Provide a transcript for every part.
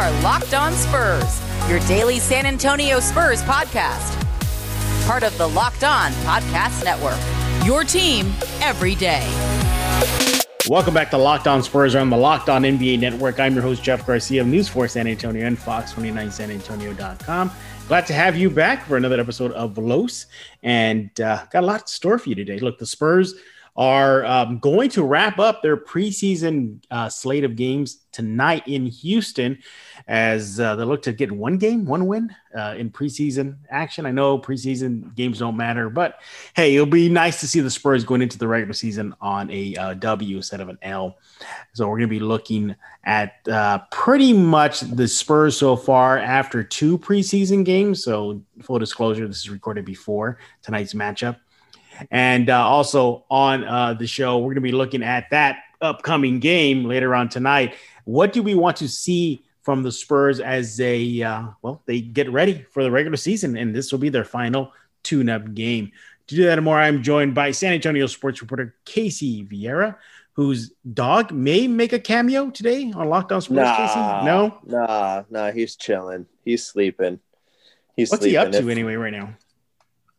are Locked On Spurs, your daily San Antonio Spurs podcast. Part of the Locked On Podcast Network. Your team every day. Welcome back to Locked On Spurs on the Locked On NBA Network. I'm your host, Jeff Garcia of News 4 San Antonio and Fox29SanAntonio.com. Glad to have you back for another episode of Los and uh, got a lot to store for you today. Look, the Spurs are um, going to wrap up their preseason uh, slate of games tonight in Houston as uh, they look to get one game, one win uh, in preseason action. I know preseason games don't matter, but hey, it'll be nice to see the Spurs going into the regular season on a uh, W instead of an L. So we're going to be looking at uh, pretty much the Spurs so far after two preseason games. So full disclosure, this is recorded before tonight's matchup. And uh, also on uh, the show, we're going to be looking at that upcoming game later on tonight. What do we want to see from the Spurs as they, uh, well, they get ready for the regular season? And this will be their final tune up game. To do that and more, I'm joined by San Antonio sports reporter Casey Vieira, whose dog may make a cameo today on Locked On Spurs. Nah, Casey? No, nah, nah. He's chilling. He's sleeping. He's what's sleeping. he up to If- anyway right now?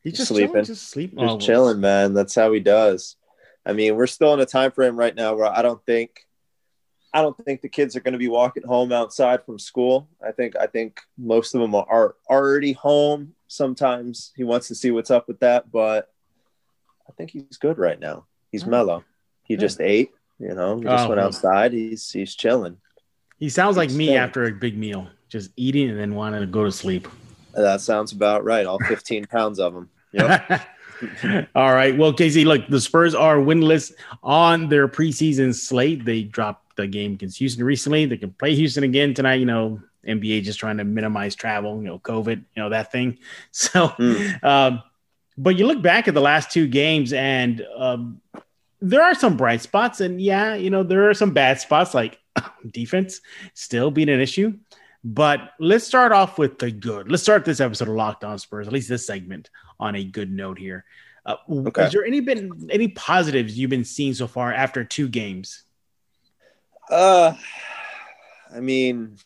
He's just Sleeping. sleeping, just sleep. Just Oh, chilling, man. That's how he does. I mean, we're still in a time frame right now where I don't think, I don't think the kids are going to be walking home outside from school. I think, I think most of them are already home. Sometimes he wants to see what's up with that, but I think he's good right now. He's Mm. mellow. He Good. just ate. You know, he just Oh, went outside. He's he's chilling. He sounds like He's me chilling. after a big meal, just eating and then wanting to go to sleep. That sounds about right. All 15 pounds of them. Yep. All right. Well, Casey, look, the Spurs are winless on their preseason slate. They dropped the game against Houston recently. They can play Houston again tonight. You know, NBA just trying to minimize travel, you know, COVID, you know, that thing. So, Mm. um, but you look back at the last two games and um, there are some bright spots. And yeah, you know, there are some bad spots like defense still being an issue. But let's start off with the good. Let's start this episode of Locked On Spurs, at least this segment, on a good note here. Uh, Okay. Has there any been any positives you've been seeing so far after two games? Uh, I mean,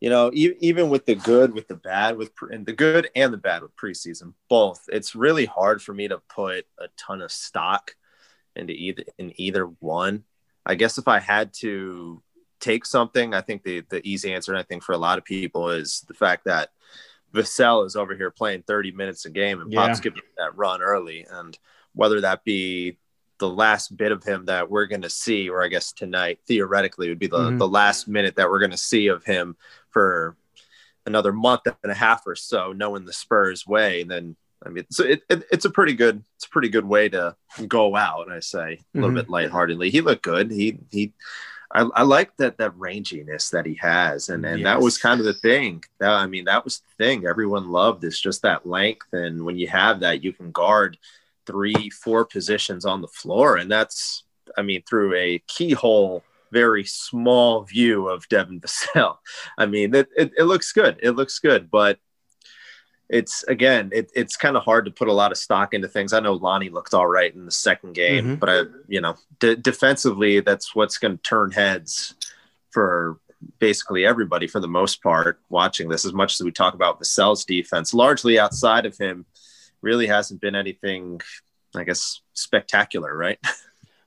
you know, e- even with the good, with the bad, with pre- and the good and the bad with preseason, both, it's really hard for me to put a ton of stock into either in either one. I guess if I had to take something, I think the the easy answer, I think for a lot of people, is the fact that Vassell is over here playing 30 minutes a game and Yeah. Pop's giving that run early, and whether that be the last bit of him that we're going to see, or I guess tonight theoretically would be the, Mhm. the last minute that we're going to see of him for another month and a half or so, knowing the Spurs way. Then I mean, so it, it, it's a pretty good, it's a pretty good way to go out. I say a little Mhm. bit lightheartedly. He looked good. He he. I, I like that that ranginess that he has, and and that was kind of the thing. That I mean, that was the thing everyone loved is just that length, and when you have that, you can guard three, four positions on the floor, and that's I mean through a keyhole, very small view of Devin Vassell. I mean, it, it, it looks good. It looks good, but it's again, it, it's kind of hard to put a lot of stock into things. I know Lonnie looked all right in the second game, Mhm. but I, you know, de- defensively, that's what's going to turn heads for basically everybody for the most part watching this. As much as we talk about Vassell's defense, largely outside of him, really hasn't been anything, I guess, spectacular, right?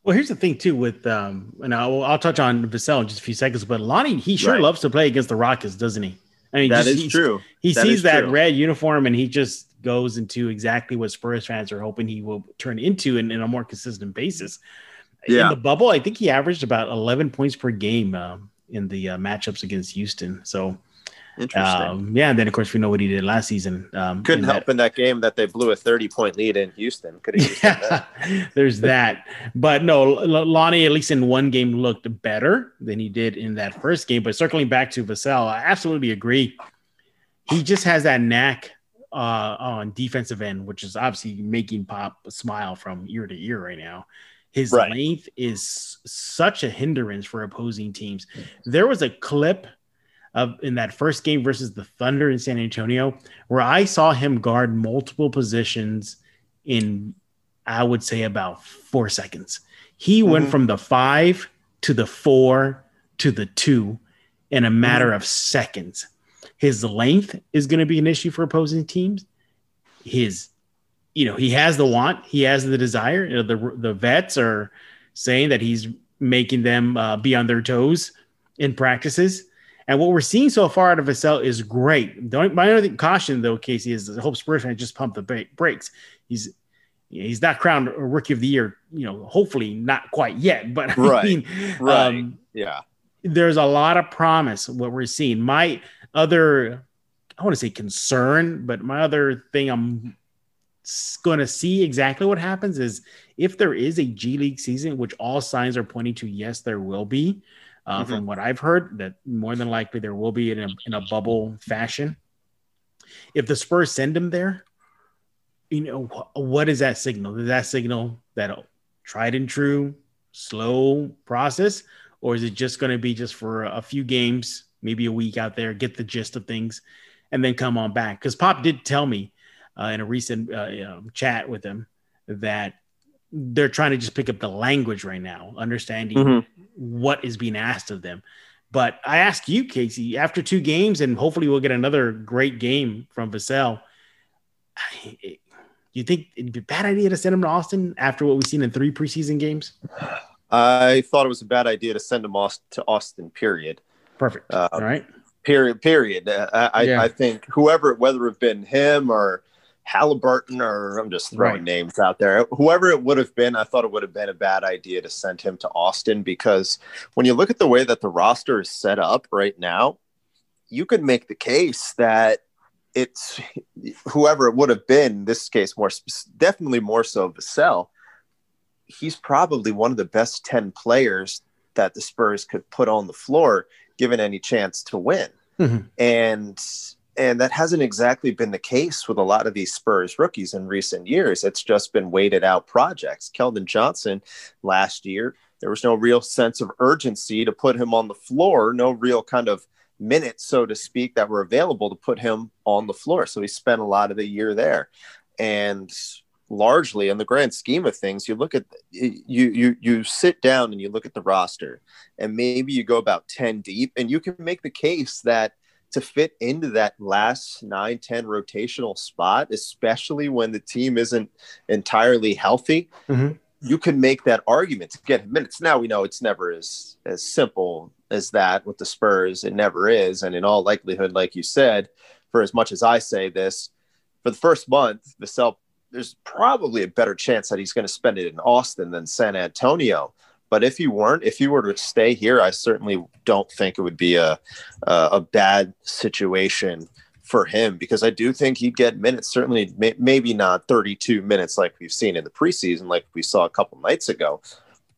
Well, here's the thing too with um, and I'll, I'll touch on Vassell in just a few seconds, but Lonnie he sure Right. loves to play against the Rockets, doesn't he? I mean, That just- is true. He That sees that true. red uniform and he just goes into exactly what Spurs fans are hoping he will turn into in, in a more consistent basis. Yeah. In the bubble, I think he averaged about 11 points per game um, in the uh, matchups against Houston. So, Interesting. um, yeah, and then of course we know what he did last season. Um, Couldn't in help in that game that they blew a 30 point lead in Houston. Could have used that. Yeah, there's that. But no, Lonnie, at least in one game, looked better than he did in that first game. But circling back to Vassell, I absolutely agree. He just has that knack uh, on defensive end, which is obviously making Pop smile from ear to ear right now. His Right. length is such a hindrance for opposing teams. There was a clip of in that first game versus the Thunder in San Antonio where I saw him guard multiple positions in I would say about four seconds. He went Mhm. from the five to the four to the two in a matter of seconds. His length is going to be an issue for opposing teams. His, you know, he has the want, he has the desire. You know, the the vets are saying that he's making them uh, be on their toes in practices. And what we're seeing so far out of Vassell is great. Don't my only caution though, Casey, is the Hope Spurs fan just pump the brakes. He's he's not crowned rookie of the year, you know, hopefully not quite yet, but right, I mean, right, um, yeah. There's a lot of promise what we're seeing. My other, I want to say concern, but my other thing I'm going to see exactly what happens is if there is a G League season, which all signs are pointing to, yes, there will be. Uh, mm-hmm. From what I've heard, that more than likely there will be in a, in a bubble fashion. If the Spurs send him there, you know, wh- what is that signal? Does that signal that a tried and true, slow process, or is it just going to be just for a few games, maybe a week out there, get the gist of things, and then come on back? Because Pop did tell me uh, in a recent uh, you know, chat with him that they're trying to just pick up the language right now, understanding mm-hmm. what is being asked of them. But I ask you, Casey, after two games, and hopefully we'll get another great game from Vassell. Do you think it'd be a bad idea to send him to Austin after what we've seen in three preseason games? I thought it was a bad idea to send him to Austin. Period. Perfect. Uh, All right. Period. Period. I, yeah. I, I think whoever, whether it been him or Halliburton, or I'm just throwing right. names out there. Whoever it would have been, I thought it would have been a bad idea to send him to Austin because when you look at the way that the roster is set up right now, you could make the case that it's whoever it would have been. This case, more definitely more so Vassell. He's probably one of the best ten players that the Spurs could put on the floor, given any chance to win. Mm-hmm. And and that hasn't exactly been the case with a lot of these Spurs rookies in recent years. It's just been waited out projects. Keldon Johnson last year, there was no real sense of urgency to put him on the floor, no real kind of minutes, so to speak, that were available to put him on the floor. So he spent a lot of the year there. And largely in the grand scheme of things you look at you you you sit down and you look at the roster and maybe you go about 10 deep and you can make the case that to fit into that last 9 10 rotational spot especially when the team isn't entirely healthy mm-hmm. you can make that argument to get minutes. Now we know it's never as as simple as that with the spurs. It never is. And in all likelihood like you said for as much as i say this for the first month Vassell there's probably a better chance that he's going to spend it in austin than san antonio but if you weren't, if you were to stay here, I certainly don't think it would be a a, a bad situation for him because I do think he'd get minutes. Certainly, may, maybe not 32 minutes like we've seen in the preseason, like we saw a couple nights ago,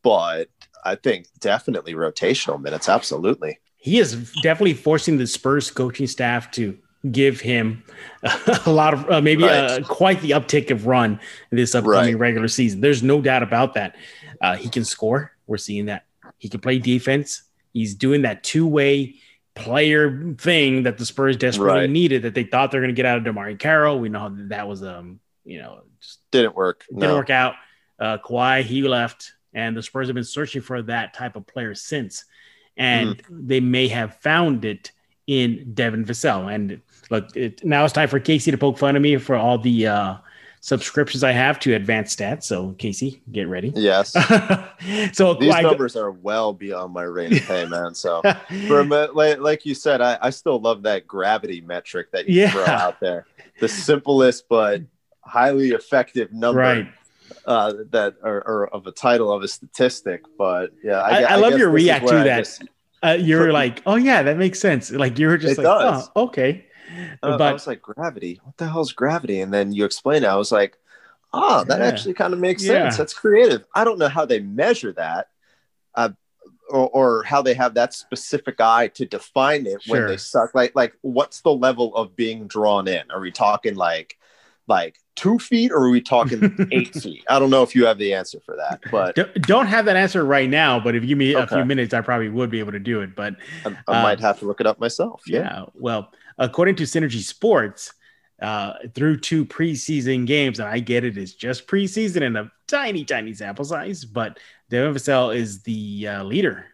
but I think definitely rotational minutes. Absolutely, he is definitely forcing the Spurs coaching staff to give him a lot of uh, maybe right. uh, quite the uptick of run this upcoming right. regular season. There's no doubt about that. Uh, he can score. We're seeing that he can play defense. He's doing that two way player thing that the Spurs desperately right. needed that they thought they're going to get out of DeMarre Carroll. We know that, that was um you know just didn't work. Didn't no. work out. Uh, Kawhi he left, and the Spurs have been searching for that type of player since, and mm. they may have found it in Devin Vassell. And look, it, now it's time for Casey to poke fun of me for all the uh, subscriptions I have to advanced stats. So Casey, get ready. Yes. so these I, numbers are well beyond my range of pay, man. So for like, like you said, I, I still love that gravity metric that you yeah. throw out there. The simplest but highly effective number. Right. Uh, that are, of a title of a statistic, but yeah, I, I, I love your react to that. Just, uh, you're like, oh yeah, that makes sense. Like you're just like, does. oh, okay. Uh, but, I was like, gravity. What the hell is gravity? And then you explain it. I was like, oh, that yeah. actually kind of makes sense. Yeah. That's creative. I don't know how they measure that. Uh, or, or, how they have that specific eye to define it sure. when they suck. Like, like what's the level of being drawn in? Are we talking like, like two feet, or are we talking eight feet? I don't know if you have the answer for that, but don't have that answer right now. But if you give me okay. a few minutes, I probably would be able to do it. But I, I uh, might have to look it up myself. Yeah. yeah well, according to Synergy Sports, uh, through two preseason games, and I get it, it is just preseason and a tiny, tiny sample size, but Devin Vassell is the uh, leader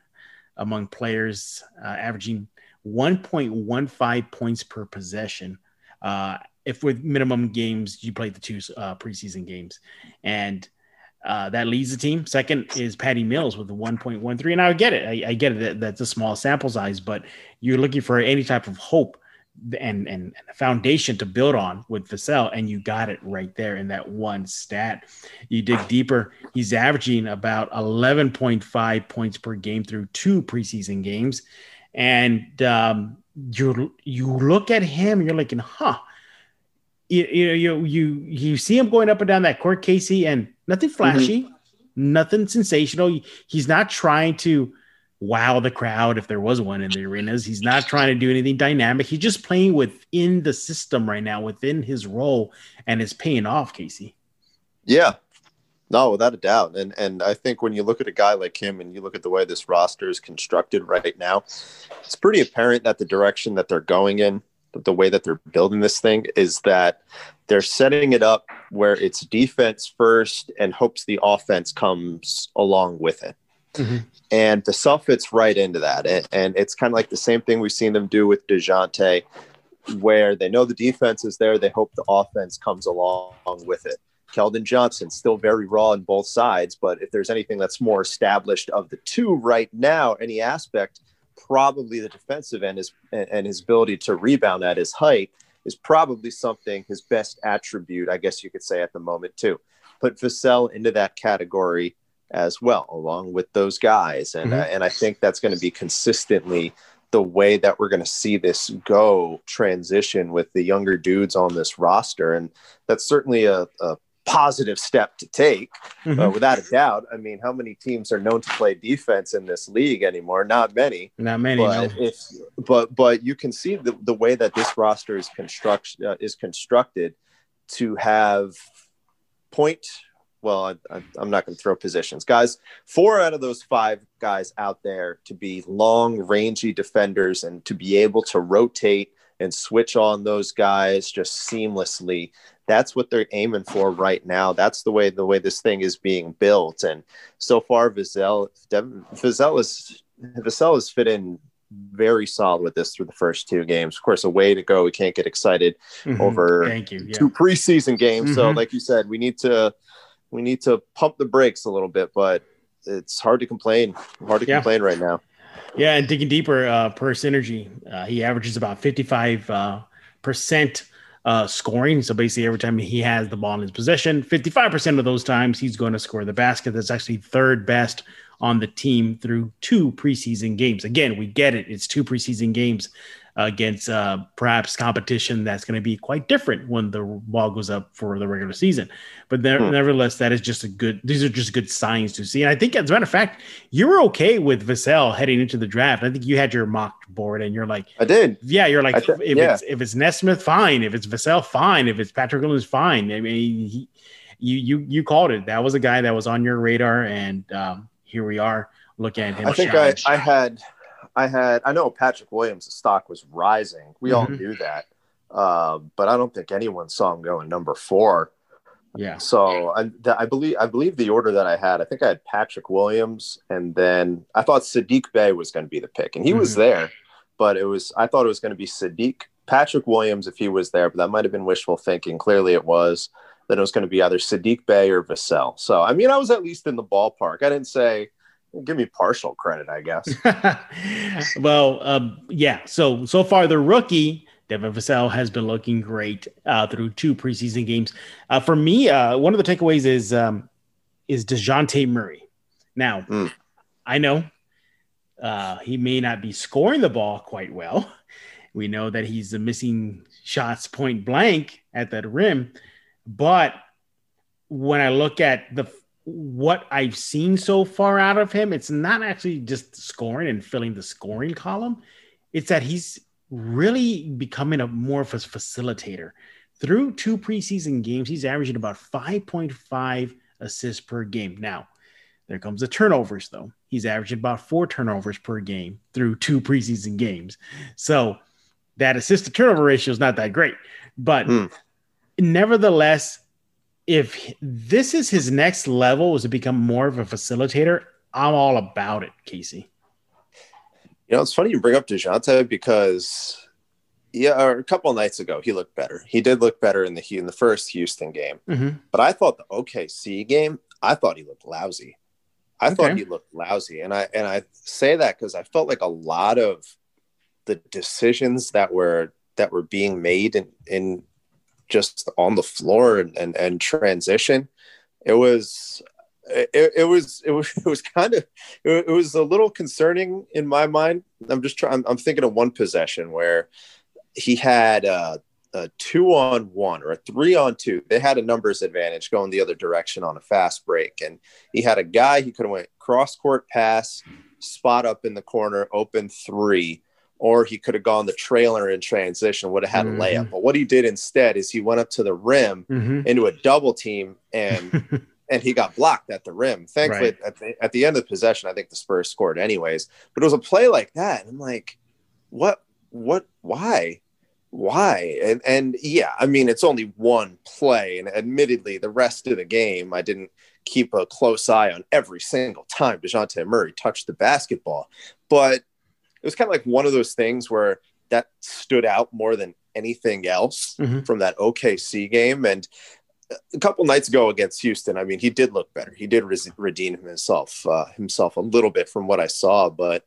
among players, uh, averaging 1.15 points per possession. Uh, if with minimum games, you played the two uh, preseason games. And uh, that leads the team. Second is Patty Mills with a 1.13. And I get it. I, I get it that that's a small sample size, but you're looking for any type of hope and, and, and a foundation to build on with Vassell, and you got it right there in that one stat. You dig deeper, he's averaging about 11.5 points per game through two preseason games. And um, you you look at him, you're like, huh, you, you you you see him going up and down that court, Casey, and nothing flashy, mm-hmm. nothing sensational. He's not trying to wow the crowd if there was one in the arenas. He's not trying to do anything dynamic. He's just playing within the system right now, within his role, and it's paying off, Casey. Yeah. No, without a doubt. And and I think when you look at a guy like him and you look at the way this roster is constructed right now, it's pretty apparent that the direction that they're going in the way that they're building this thing is that they're setting it up where it's defense first and hopes the offense comes along with it. Mm-hmm. And fits right into that. And, and it's kind of like the same thing we've seen them do with DeJounte, where they know the defense is there. They hope the offense comes along with it. Keldon Johnson, still very raw on both sides, but if there's anything that's more established of the two right now, any aspect – probably the defensive end is and his ability to rebound at his height is probably something his best attribute, I guess you could say at the moment too. Put Vassell into that category as well, along with those guys, and mm-hmm. uh, and I think that's going to be consistently the way that we're going to see this go transition with the younger dudes on this roster, and that's certainly a, a positive step to take, mm-hmm. uh, without a doubt. I mean, how many teams are known to play defense in this league anymore? Not many. Not many. But no. if, but but you can see the, the way that this roster is construct uh, is constructed to have point. Well, I, am not going to throw positions, guys. Four out of those five guys out there to be long, rangy defenders and to be able to rotate and switch on those guys just seamlessly that's what they're aiming for right now. That's the way the way this thing is being built. And so far, Vassell Vassell is Vassell has fit in very solid with this through the first two games. Of course, a way to go. We can't get excited mm-hmm. over Thank you. Yeah. two preseason games. Mm-hmm. So, like you said, we need to we need to pump the brakes a little bit, but it's hard to complain. Hard to yeah. complain right now. Yeah, and digging deeper, uh, per synergy, uh, he averages about fifty five uh, percent uh, scoring. So basically, every time he has the ball in his possession, 55% of those times he's going to score the basket. That's actually third best on the team through two preseason games. Again, we get it. It's two preseason games against uh, perhaps competition that's going to be quite different when the ball goes up for the regular season. But there, hmm. nevertheless, that is just a good. These are just good signs to see. And I think, as a matter of fact, you were okay with Vassell heading into the draft. I think you had your mock board, and you're like, I did. Yeah, you're like, th- if yeah. it's if it's Nesmith, fine. If it's Vassell, fine. If it's Patrick Williams, fine. I mean, he, you you you called it. That was a guy that was on your radar, and um, here we are looking at him. I think I, I had I had I know Patrick Williams' stock was rising. We mm-hmm. all knew that, uh, but I don't think anyone saw him going number four. Yeah. So I, I believe I believe the order that I had. I think I had Patrick Williams, and then I thought Saddiq Bey was going to be the pick, and he mm-hmm. was there, but it was I thought it was going to be Saddiq Patrick Williams if he was there, but that might have been wishful thinking. Clearly, it was. that it was going to be either Saddiq Bey or Vassell. So I mean, I was at least in the ballpark. I didn't say give me partial credit, I guess. well, um, yeah. So so far, the rookie Devin Vassell has been looking great uh, through two preseason games. Uh, for me, uh, one of the takeaways is um, is Dejounte Murray. Now, mm. I know uh, he may not be scoring the ball quite well. We know that he's missing shots point blank at that rim, but when I look at the what I've seen so far out of him, it's not actually just scoring and filling the scoring column. It's that he's really becoming a more of a facilitator. Through two preseason games, he's averaging about 5.5 assists per game. Now, there comes the turnovers, though. He's averaging about four turnovers per game through two preseason games. So that assist to turnover ratio is not that great. But hmm. nevertheless, if this is his next level, is to become more of a facilitator, I'm all about it, Casey. You know, it's funny you bring up Dejounte because yeah, a couple of nights ago he looked better. He did look better in the in the first Houston game, Mhm. but I thought the OKC game, I thought he looked lousy. I Okay. thought he looked lousy, and I and I say that because I felt like a lot of the decisions that were that were being made in in just on the floor and and, and transition, it was. It, it was it was it was kind of it was a little concerning in my mind. I'm just trying. I'm, thinking of one possession where he had uh, a two on one or a three on two. They had a numbers advantage going the other direction on a fast break, and he had a guy he could have went cross court pass, spot up in the corner, open three, or he could have gone the trailer in transition, would have had Mhm. a layup. But what he did instead is he went up to the rim Mhm. into a double team and and he got blocked at the rim. Thankfully, Right. at, the, at the end of the possession, I think the Spurs scored anyways. But it was a play like that, and I'm like, what, what, why, why? And and yeah, I mean, it's only one play, and admittedly, the rest of the game, I didn't keep a close eye on every single time Dejounte Murray touched the basketball, but it was kind of like one of those things where that stood out more than anything else Mhm. from that OKC game, and a couple nights ago against Houston, I mean, he did look better. He did res- redeem himself uh, himself a little bit from what I saw. But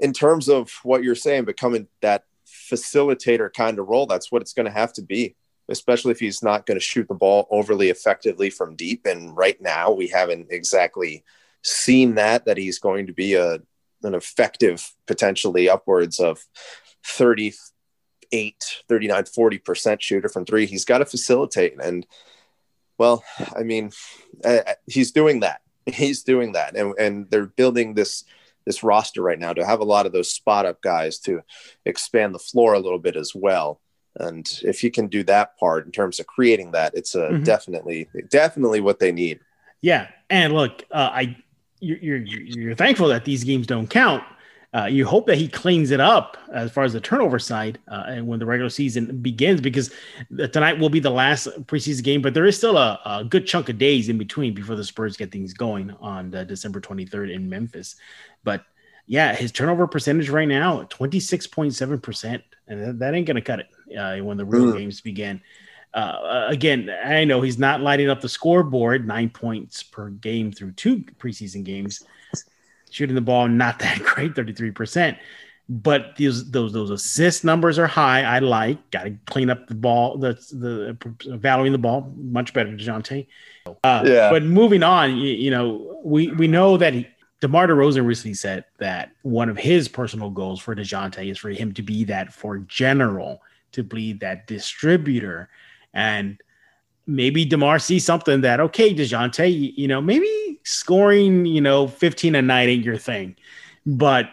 in terms of what you're saying, becoming that facilitator kind of role, that's what it's going to have to be. Especially if he's not going to shoot the ball overly effectively from deep. And right now, we haven't exactly seen that that he's going to be a an effective, potentially upwards of 38, 39, 40% shooter from three. He's got to facilitate. And well, I mean, uh, he's doing that. He's doing that, and and they're building this this roster right now to have a lot of those spot up guys to expand the floor a little bit as well. And if you can do that part in terms of creating that, it's a Mhm. definitely definitely what they need. Yeah, and look, uh, I you're, you're you're thankful that these games don't count. Uh, you hope that he cleans it up as far as the turnover side, uh, and when the regular season begins, because tonight will be the last preseason game. But there is still a, a good chunk of days in between before the Spurs get things going on December 23rd in Memphis. But yeah, his turnover percentage right now twenty six point seven percent, and that, that ain't gonna cut it uh, when the real Mm. games begin. Uh, again, I know he's not lighting up the scoreboard, nine points per game through two preseason games. Shooting the ball, not that great, 33%. But those those those assist numbers are high. I like. Got to clean up the ball, the the valuing the ball much better, Dejounte. Uh, Yeah. But moving on, you, you know, we we know that he, DeMar DeRozan recently said that one of his personal goals for DeJounte is for him to be that for general, to be that distributor. And maybe DeMar sees something that, okay, DeJounte, you, you know, maybe scoring, you know, 15 a night ain't your thing. But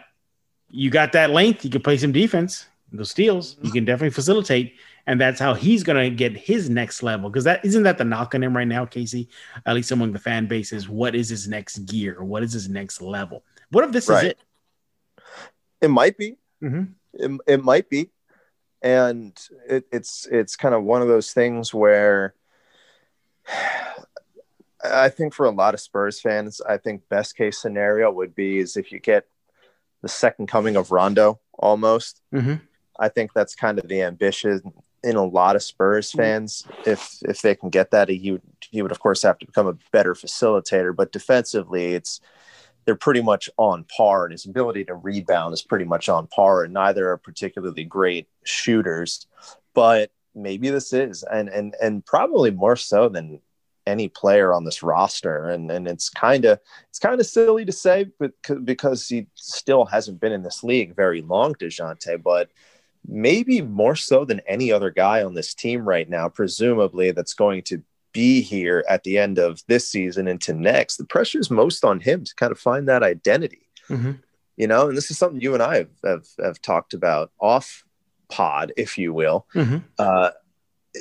you got that length, you can play some defense, those steals, you can definitely facilitate. And that's how he's gonna get his next level. Because that isn't that the knock on him right now, Casey? At least among the fan base is what is his next gear? What is his next level? What if this Right. is it? It might be. Mhm. It, it might be. And it, it's it's kind of one of those things where I think for a lot of Spurs fans, I think best case scenario would be is if you get the second coming of Rondo almost. Mhm. I think that's kind of the ambition in a lot of Spurs fans. If if they can get that, he would he would of course have to become a better facilitator. But defensively, it's they're pretty much on par, and his ability to rebound is pretty much on par. And neither are particularly great shooters, but maybe this is, and and and probably more so than any player on this roster. And and it's kind of it's kind of silly to say, but because he still hasn't been in this league very long, Dejounte, but maybe more so than any other guy on this team right now, presumably that's going to be here at the end of this season into next. The pressure is most on him to kind of find that identity, Mhm. you know. And this is something you and I have have, have talked about off pod, if you will. Mhm. Uh,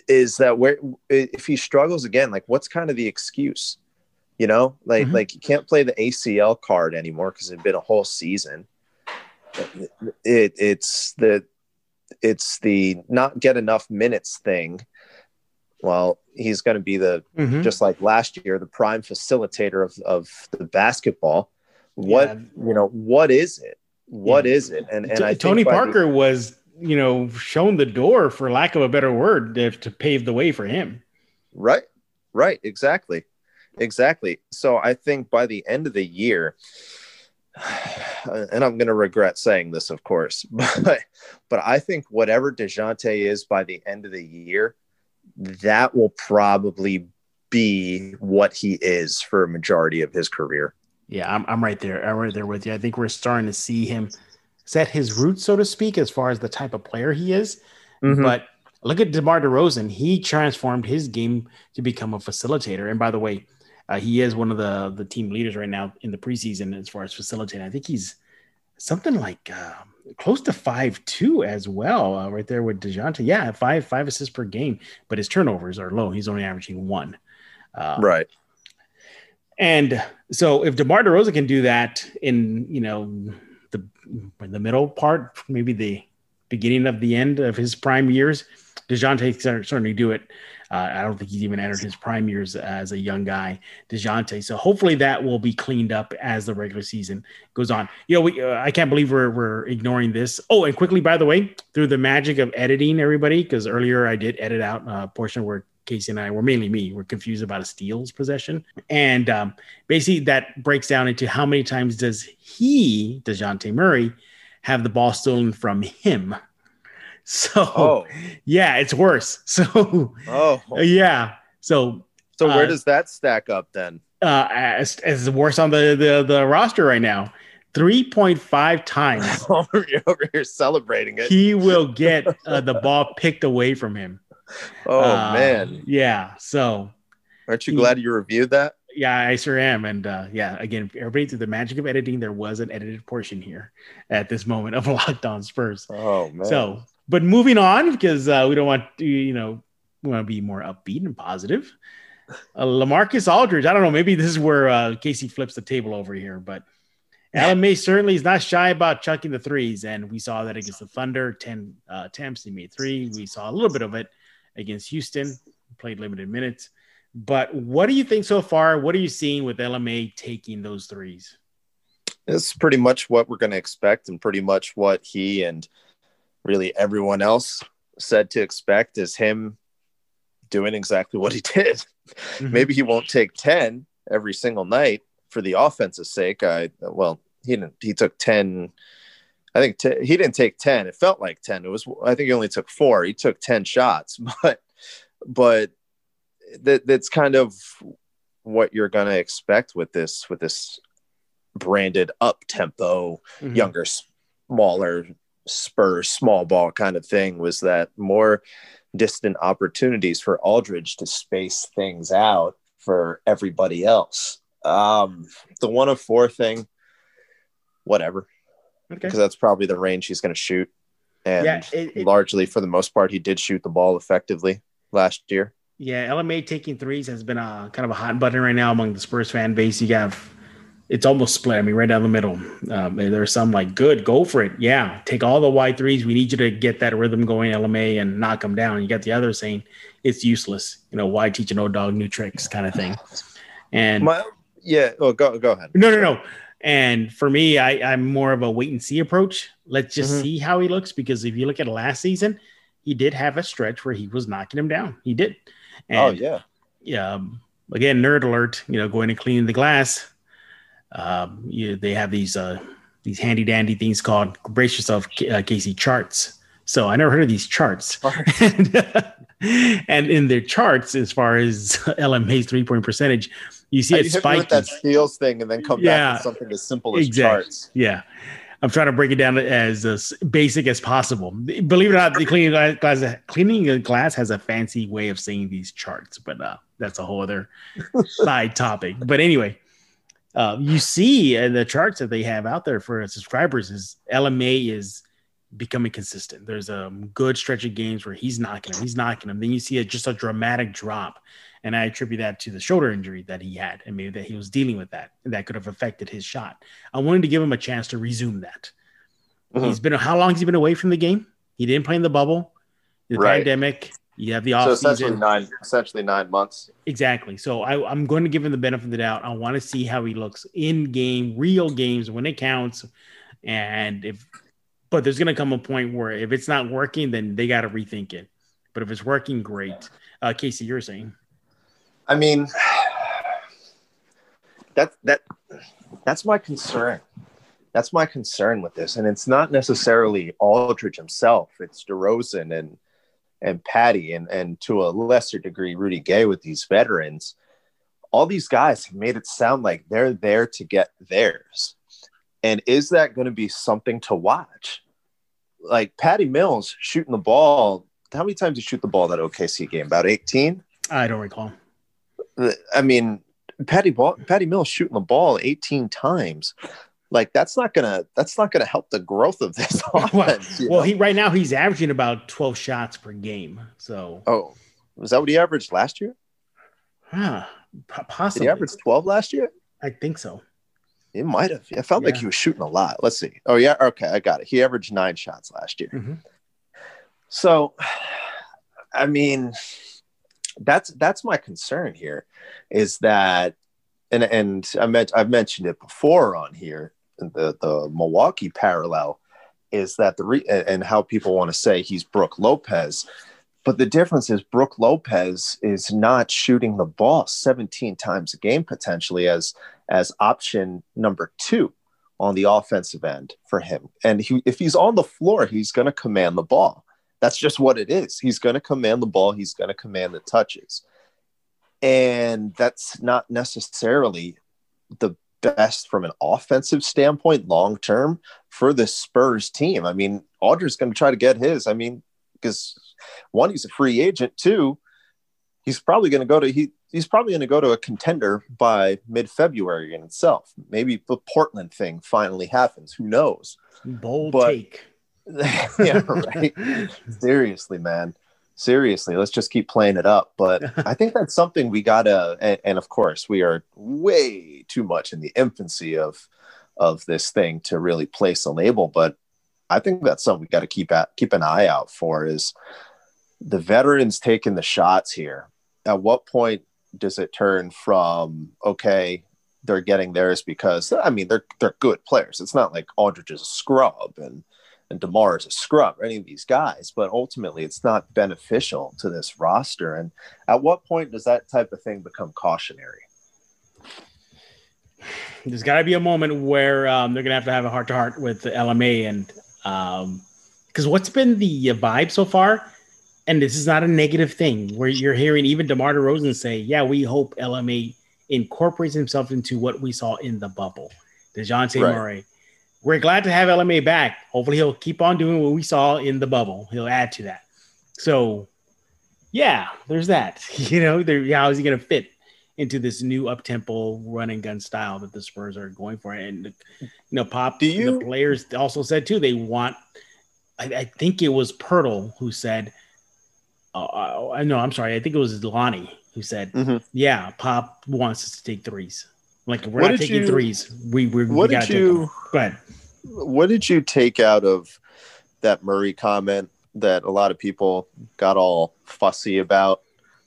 is that where if he struggles again, like what's kind of the excuse? You know, like Mhm. like you can't play the ACL card anymore because it's been a whole season. It, it's the it's the not get enough minutes thing. Well, he's going to be the Mhm. just like last year, the prime facilitator of, of the basketball. What Yeah. you know, what is it? What yeah. is it? And and I Tony Parker the, was you know shown the door for lack of a better word to, to pave the way for him. Right, right, exactly, exactly. So I think by the end of the year, and I'm going to regret saying this, of course, but but I think whatever Dejounte is by the end of the year, that will probably be what he is for a majority of his career. Yeah, I'm, I'm right there. I'm right there with you. I think we're starting to see him set his roots, so to speak, as far as the type of player he is. Mm-hmm. But look at DeMar DeRozan. He transformed his game to become a facilitator. And by the way, uh, he is one of the the team leaders right now in the preseason as far as facilitating. I think he's something like uh, close to five two as well, uh, right there with Dejounte. Yeah, five five assists per game, but his turnovers are low. He's only averaging one. Uh, right. And so if DeMar DeRozan can do that in you know the in the middle part, maybe the beginning of the end of his prime years, Dejounte can certainly do it. Uh, I don't think he's even entered his prime years as a young guy, Dejounte. So hopefully that will be cleaned up as the regular season goes on. You know, we, uh, I can't believe we're, we're ignoring this. Oh, and quickly, by the way, through the magic of editing, everybody, because earlier I did edit out a portion where Casey and I were mainly me, were confused about a steals possession. And um, basically that breaks down into how many times does he, DeJounte Murray, have the ball stolen from him so oh. yeah, it's worse. So oh yeah. So so where uh, does that stack up then? Uh, as, as worse on the, the the roster right now. 3.5 times you're over here celebrating it. He will get uh, the ball picked away from him. Oh uh, man. Yeah. So aren't you he, glad you reviewed that? Yeah, I sure am. And uh, yeah, again, everybody through the magic of editing, there was an edited portion here at this moment of Locked On Spurs. Oh man. So but moving on because uh, we don't want to, you know, we want to be more upbeat and positive. Uh, Lamarcus Aldridge, I don't know, maybe this is where uh, Casey flips the table over here, but LMA certainly is not shy about chucking the threes, and we saw that against the Thunder, ten uh, attempts, he made three. We saw a little bit of it against Houston, played limited minutes. But what do you think so far? What are you seeing with LMA taking those threes? It's pretty much what we're going to expect, and pretty much what he and really everyone else said to expect is him doing exactly what he did. Mm-hmm. Maybe he won't take 10 every single night for the offensive sake. I well, he didn't he took 10 I think t- he didn't take 10. It felt like 10. It was I think he only took 4. He took 10 shots, but but that that's kind of what you're going to expect with this with this branded up tempo mm-hmm. younger smaller Spurs small ball kind of thing was that more distant opportunities for Aldridge to space things out for everybody else. Um, the one of four thing, whatever, because that's probably the range he's going to shoot. And yeah, it, it, largely, for the most part, he did shoot the ball effectively last year. Yeah, LMA taking threes has been a kind of a hot button right now among the Spurs fan base. You have it's almost split. I mean, right down the middle. Um, there's some like, good, go for it. Yeah, take all the wide threes. We need you to get that rhythm going, LMA, and knock them down. You got the other saying it's useless. You know, why teach an old dog new tricks, kind of thing. And My, yeah, oh, go go ahead. No, no, no. And for me, I, I'm more of a wait and see approach. Let's just mm-hmm. see how he looks because if you look at last season, he did have a stretch where he was knocking him down. He did. And, oh yeah. Yeah. Um, again, nerd alert. You know, going and cleaning the glass um, you, they have these uh, these handy dandy things called brace yourself, uh, Casey charts. So I never heard of these charts. and, uh, and, in their charts, as far as LMA's three point percentage, you see it spike that steals thing and then come yeah, back to something as simple as exactly. charts. Yeah. I'm trying to break it down as, as basic as possible. Believe it or not, the cleaning glass, cleaning glass has a fancy way of saying these charts, but uh, that's a whole other side topic. But anyway, uh, you see in the charts that they have out there for subscribers is LMA is becoming consistent. There's a good stretch of games where he's knocking him, he's knocking him. Then you see a, just a dramatic drop. And I attribute that to the shoulder injury that he had and maybe that he was dealing with that and that could have affected his shot. I wanted to give him a chance to resume that. Mm-hmm. He's been, how long has he been away from the game? He didn't play in the bubble, the right. pandemic. You have the off so essentially nine, essentially nine months. Exactly. So I, am going to give him the benefit of the doubt. I want to see how he looks in game, real games when it counts. And if, but there's going to come a point where if it's not working, then they got to rethink it. But if it's working, great. Uh, Casey, you're saying. I mean, that that that's my concern. That's my concern with this, and it's not necessarily Aldridge himself. It's DeRozan and and Patty, and and to a lesser degree Rudy Gay with these veterans. All these guys have made it sound like they're there to get theirs, and is that going to be something to watch? Like Patty Mills shooting the ball. How many times did he shoot the ball that OKC game? About eighteen. I don't recall. I mean, Patty ball, Patty Mills shooting the ball 18 times. Like that's not gonna that's not gonna help the growth of this offense. well, well he right now he's averaging about 12 shots per game. So oh, was that what he averaged last year? Huh, possibly. Did he averaged 12 last year? I think so. It might have. I felt yeah. like he was shooting a lot. Let's see. Oh yeah, okay, I got it. He averaged nine shots last year. Mm-hmm. So, I mean, that's that's my concern here is that and and I meant I've mentioned it before on here the the Milwaukee parallel is that the re- and how people want to say he's Brook Lopez but the difference is Brook Lopez is not shooting the ball 17 times a game potentially as as option number 2 on the offensive end for him and he, if he's on the floor he's going to command the ball that's just what it is. He's going to command the ball, he's going to command the touches. And that's not necessarily the best from an offensive standpoint long term for the Spurs team. I mean, Aldridge's going to try to get his. I mean, because one, he's a free agent. Two, he's probably going to go to he he's probably going to go to a contender by mid February in itself. Maybe the Portland thing finally happens. Who knows? Bold but, take. yeah, right. Seriously, man. Seriously, let's just keep playing it up. But I think that's something we gotta, and, and, of course, we are way too much in the infancy of of this thing to really place a label. But I think that's something we got to keep at keep an eye out for is the veterans taking the shots here. At what point does it turn from okay, they're getting theirs because I mean they're they're good players. It's not like Aldridge is a scrub and and DeMar is a scrub or any of these guys, but ultimately it's not beneficial to this roster. And at what point does that type of thing become cautionary? There's got to be a moment where um, they're going to have to have a heart to heart with the LMA. And because um, what's been the vibe so far, and this is not a negative thing, where you're hearing even DeMar DeRozan say, Yeah, we hope LMA incorporates himself into what we saw in the bubble. DeJounte right. Murray, we're glad to have LMA back. Hopefully, he'll keep on doing what we saw in the bubble. He'll add to that. So, yeah, there's that. You know, there, how is he going to fit into this new up tempo run and gun style that the Spurs are going for? And you know, Pop, Do you, the players also said too they want. I, I think it was Poeltl who said. Uh, I know. I'm sorry. I think it was Lonnie who said, mm-hmm. "Yeah, Pop wants us to take threes. Like we're what not taking you, threes. We we, what we did you? Go ahead. What did you take out of that Murray comment that a lot of people got all fussy about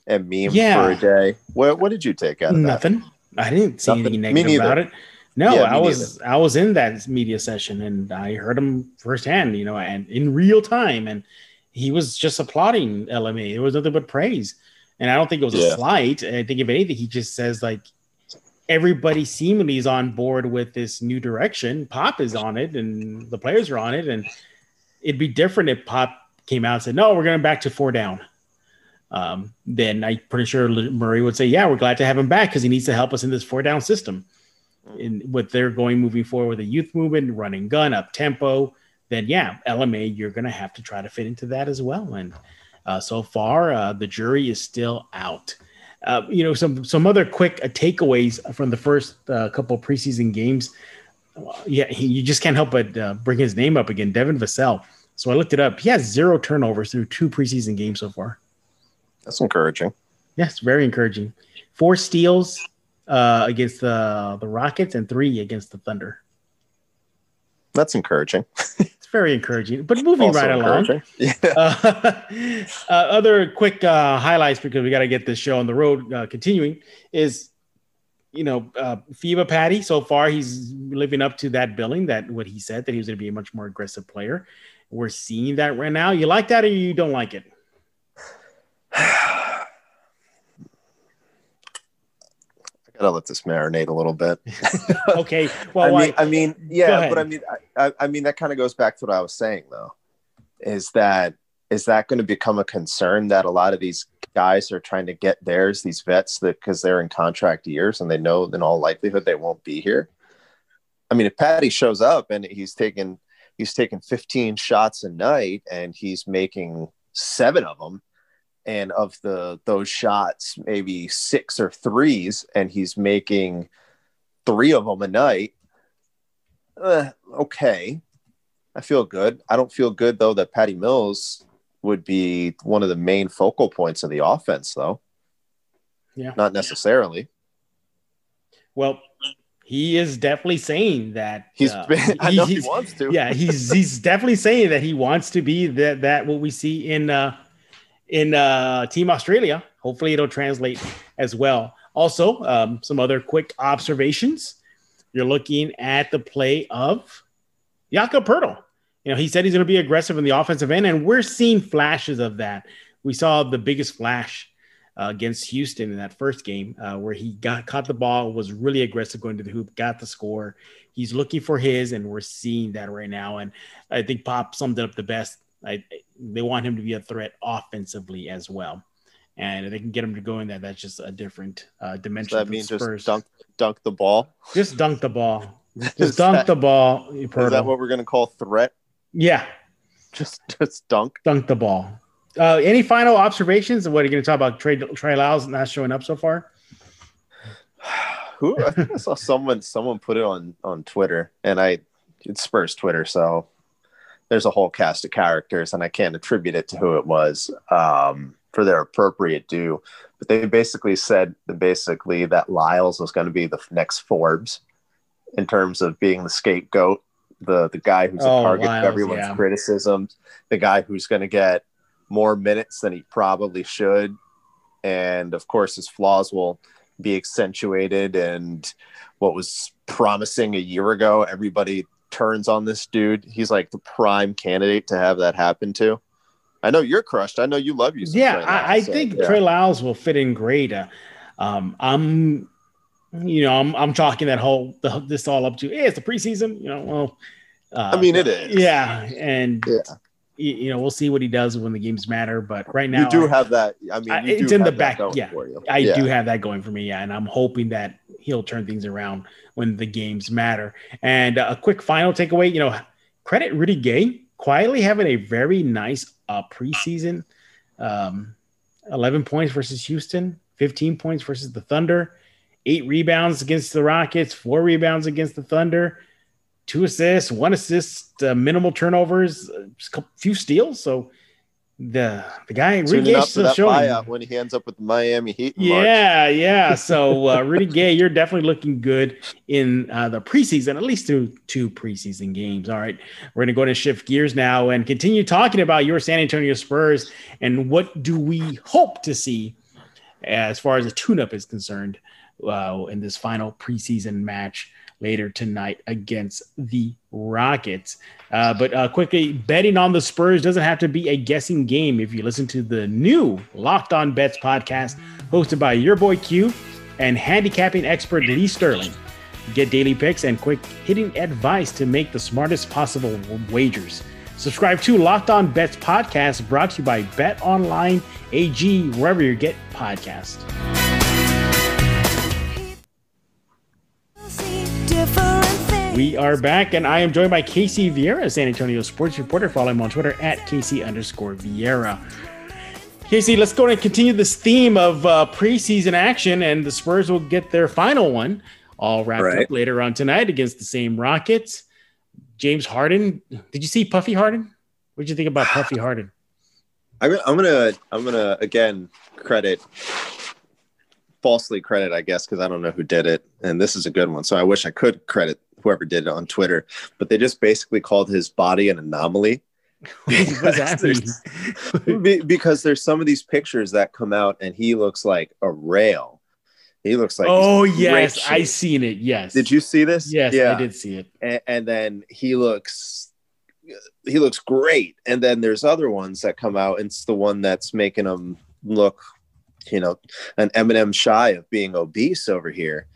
and meme yeah. for a day? What what did you take out of Nothing. that? I didn't see Nothing. anything negative about it. No, yeah, I was neither. I was in that media session and I heard him firsthand, you know, and in real time, and he was just applauding LMA. It was nothing but praise, and I don't think it was yeah. a slight. I think if anything, he just says like everybody seemingly is on board with this new direction. Pop is on it, and the players are on it, and it'd be different if Pop came out and said, "No, we're going back to four down." Um, then I'm pretty sure Murray would say, "Yeah, we're glad to have him back because he needs to help us in this four down system." In what they're going moving forward with a youth movement, running gun, up tempo, then yeah, LMA, you're going to have to try to fit into that as well. And uh, so far, uh, the jury is still out. Uh, you know, some some other quick uh, takeaways from the first uh, couple preseason games. Yeah, he, you just can't help but uh, bring his name up again, Devin Vassell. So I looked it up. He has zero turnovers through two preseason games so far. That's encouraging. Yes, very encouraging. Four steals uh, against the the Rockets and three against the Thunder. That's encouraging. very encouraging. But moving also right along, yeah. uh, uh, other quick uh, highlights because we got to get this show on the road uh, continuing is you know, uh, FIBA Patty, so far he's living up to that billing that what he said that he was going to be a much more aggressive player. We're seeing that right now. You like that or you don't like it? gotta let this marinate a little bit. okay. Well, I mean, I mean, yeah, but I mean, I, I mean, that kind of goes back to what I was saying, though, is that is that going to become a concern that a lot of these guys are trying to get theirs, these vets, that because they're in contract years and they know in all likelihood they won't be here. I mean, if Patty shows up and he's taking he's taking 15 shots a night and he's making seven of them, and of the those shots, maybe six or threes, and he's making three of them a night. Uh, okay, I feel good. I don't feel good though that Patty Mills would be one of the main focal points of the offense, though. Yeah, not necessarily. Well, he is definitely saying that he's. Uh, been, I know he wants to. yeah, he's he's definitely saying that he wants to be that that what we see in uh in uh Team Australia. Hopefully, it'll translate as well. Also, um, some other quick observations. You're looking at the play of Jakob Poeltl. You know, he said he's going to be aggressive in the offensive end, and we're seeing flashes of that. We saw the biggest flash uh, against Houston in that first game, uh, where he got caught the ball, was really aggressive going to the hoop, got the score. He's looking for his, and we're seeing that right now. And I think Pop summed it up the best. I, they want him to be a threat offensively as well. And if they can get him to go in that, that's just a different uh, dimension. That mean just dunk, dunk the ball? Just dunk the ball. Just dunk that, the ball. Poeltl. Is that what we're going to call threat? Yeah. Just just dunk. Dunk the ball. Uh, any final observations? What are you going to talk about? Trey Trey Lyles not showing up so far. Who I think I saw someone someone put it on on Twitter, and I it's Spurs Twitter, so there's a whole cast of characters, and I can't attribute it to who it was um, for their appropriate due. But they basically said basically that Lyles was going to be the next Forbes in terms of being the scapegoat the the guy who's oh, a target Lyles, of everyone's yeah. criticisms, the guy who's going to get more minutes than he probably should, and of course his flaws will be accentuated. And what was promising a year ago, everybody turns on this dude. He's like the prime candidate to have that happen to. I know you're crushed. I know you love you. Yeah, I, I so, think yeah. Trey Lyles will fit in great. Uh, um, I'm you know, I'm I'm talking that whole the, this all up to hey, it's the preseason. You know, well, uh, I mean, it is. Yeah, and yeah. You, know, we'll see what he does when the games matter. But right now, you do I, have that. I mean, it's in the back. Yeah, I yeah. do have that going for me. Yeah, and I'm hoping that he'll turn things around when the games matter. And uh, a quick final takeaway. You know, credit Rudy Gay quietly having a very nice uh, preseason. Um, 11 points versus Houston, 15 points versus the Thunder eight rebounds against the Rockets, four rebounds against the Thunder, two assists, one assist, uh, minimal turnovers, a few steals. So the the guy Rudy Gay still showing when he ends up with the Miami Heat. yeah, March. yeah. So uh, Rudy Gay, you're definitely looking good in uh, the preseason, at least through two preseason games. All right, we're gonna go and shift gears now and continue talking about your San Antonio Spurs and what do we hope to see as far as the tune-up is concerned uh, in this final preseason match later tonight against the Rockets. Uh, but uh, quickly, betting on the Spurs doesn't have to be a guessing game if you listen to the new Locked On Bets podcast hosted by your boy Q and handicapping expert Lee Sterling. Get daily picks and quick hitting advice to make the smartest possible wagers. Subscribe to Locked On Bets podcast brought to you by Bet Online AG, wherever you get podcasts. We are back, and I am joined by Casey Vieira, San Antonio sports reporter. Follow him on Twitter at Casey underscore Vieira. Casey, let's go and continue this theme of uh, preseason action, and the Spurs will get their final one all wrapped right. up later on tonight against the same Rockets. James Harden. Did you see Puffy Harden? What did you think about Puffy Harden? I'm, I'm gonna I'm gonna again credit falsely credit, I guess, because I don't know who did it. And this is a good one. So I wish I could credit whoever did it on Twitter. But they just basically called his body an anomaly. because, there's, because there's some of these pictures that come out and he looks like a rail. He looks like oh yes, I seen it. Yes. Did you see this? Yes, yeah. I did see it. And, and, then he looks he looks great. And then there's other ones that come out. And it's the one that's making him look, you know, an M&M shy of being obese over here.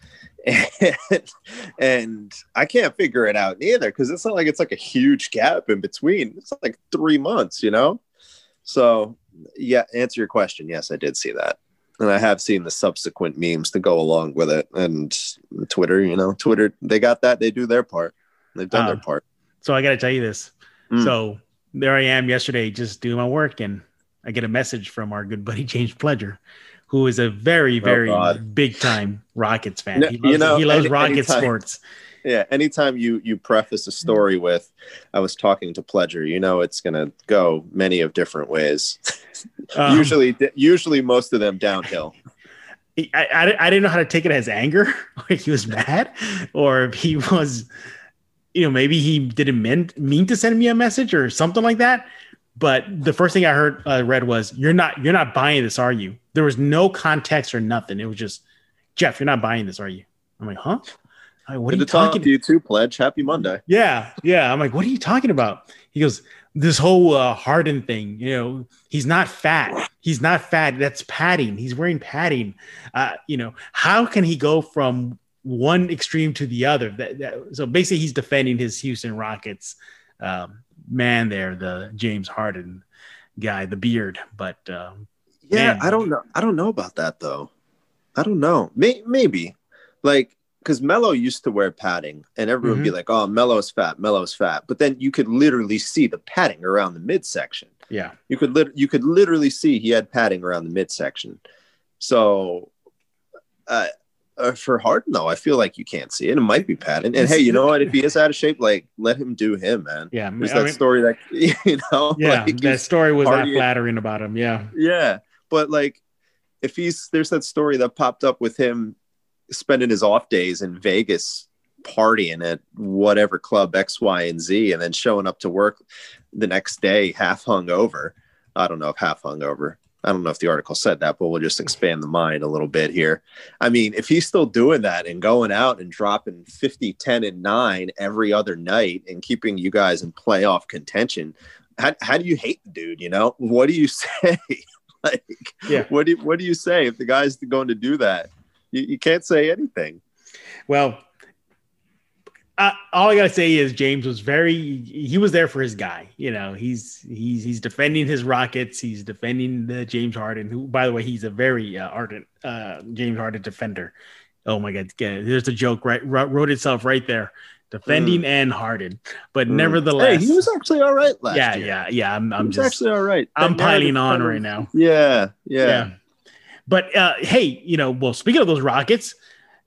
And, and I can't figure it out either because it's not like it's like a huge gap in between. It's like three months, you know. So yeah, answer your question. Yes, I did see that and I have seen the subsequent memes to go along with it. And Twitter, you know, Twitter, they got that. They do their part. They've done uh, their part. So I got to tell you this. Mm. So there I am yesterday, just doing my work, and I get a message from our good buddy James Pledger, who is a very, oh, very oh big time Rockets fan. he loves, you know, he loves any, Rocket anytime, sports. Yeah anytime you you preface a story with i was talking to pledger you know it's going to go many of different ways. Um, usually usually most of them downhill. I, I, I didn't know how to take it as anger like he was mad or if he was you know maybe he didn't mean, mean to send me a message or something like that but the first thing i heard uh, read was you're not you're not buying this are you there was no context or nothing it was just jeff you're not buying this are you i'm like huh what Good are you talking to you too, Pledge? Happy Monday. Yeah, yeah. I'm like, what are you talking about? He goes, this whole uh, Harden thing. You know, he's not fat. He's not fat. That's padding. He's wearing padding. Uh, you know, how can he go from one extreme to the other? That, that, so basically, he's defending his Houston Rockets um, man there, the James Harden guy, the beard. But um, yeah, man. I don't know. I don't know about that though. I don't know. May- maybe like because Melo used to wear padding, and everyone mm-hmm. would be like, "Oh, Melo's fat, Melo's fat," but then you could literally see the padding around the midsection. Yeah, you could lit- you could literally see he had padding around the midsection. So, uh, uh, for Harden though, I feel like you can't see it. It might be padding. And hey, you know what? If he is out of shape, like let him do him, man. Yeah, there's I that mean, story that you know. Yeah, like that story was not flattering about him. Yeah, yeah, but like if he's there's that story that popped up with him spending his off days in Vegas partying at whatever club X, Y, and Z, and then showing up to work the next day half hung over. I don't know if half hung over. I don't know if the article said that, but we'll just expand the mind a little bit here. I mean, if he's still doing that and going out and dropping 50, 10, and 9 every other night and keeping you guys in playoff contention, how, how do you hate the dude? You know, what do you say? like, yeah. what do you, what do you say if the guy's going to do that? you, you can't say anything. Well, uh, all I gotta say is James was very he was there for his guy. You know, he's he's he's defending his Rockets. He's defending the James Harden, who by the way he's a very uh, ardent uh, James Harden defender. Oh my God, there's a joke right wrote itself right there. Defending mm. and Harden, but mm. nevertheless, hey, he was actually all right last yeah, year. Yeah, yeah, yeah. I'm, I'm just actually all right. I'm piling on right now. Yeah, yeah. yeah. But uh, hey, you know, well, speaking of those Rockets,